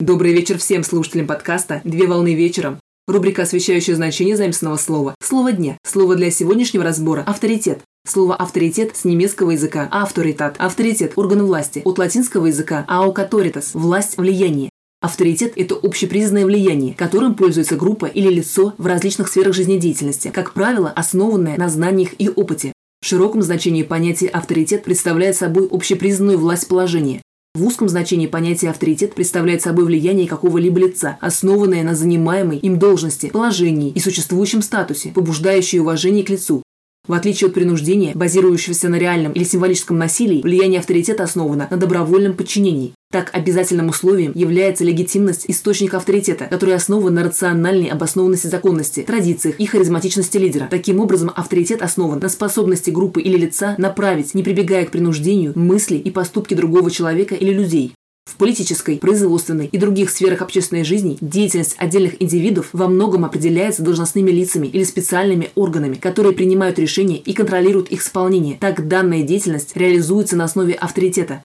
Добрый вечер всем слушателям подкаста «Две волны вечером». Рубрика, освещающая значение заместного слова. Слово дня. Слово для сегодняшнего разбора – авторитет. Слово «авторитет» с немецкого языка «авторитат». Авторитет – орган власти. От латинского языка «аукаторитас» – власть, влияние. Авторитет – это общепризнанное влияние, которым пользуется группа или лицо в различных сферах жизнедеятельности, как правило, основанное на знаниях и опыте. В широком значении понятие «авторитет» представляет собой общепризнанную власть положения, в узком значении понятие «авторитет» представляет собой влияние какого-либо лица, основанное на занимаемой им должности, положении и существующем статусе, побуждающее уважение к лицу, в отличие от принуждения, базирующегося на реальном или символическом насилии, влияние авторитета основано на добровольном подчинении. Так, обязательным условием является легитимность источника авторитета, который основан на рациональной обоснованности законности, традициях и харизматичности лидера. Таким образом, авторитет основан на способности группы или лица направить, не прибегая к принуждению, мысли и поступки другого человека или людей. В политической, производственной и других сферах общественной жизни деятельность отдельных индивидов во многом определяется должностными лицами или специальными органами, которые принимают решения и контролируют их исполнение. Так данная деятельность реализуется на основе авторитета.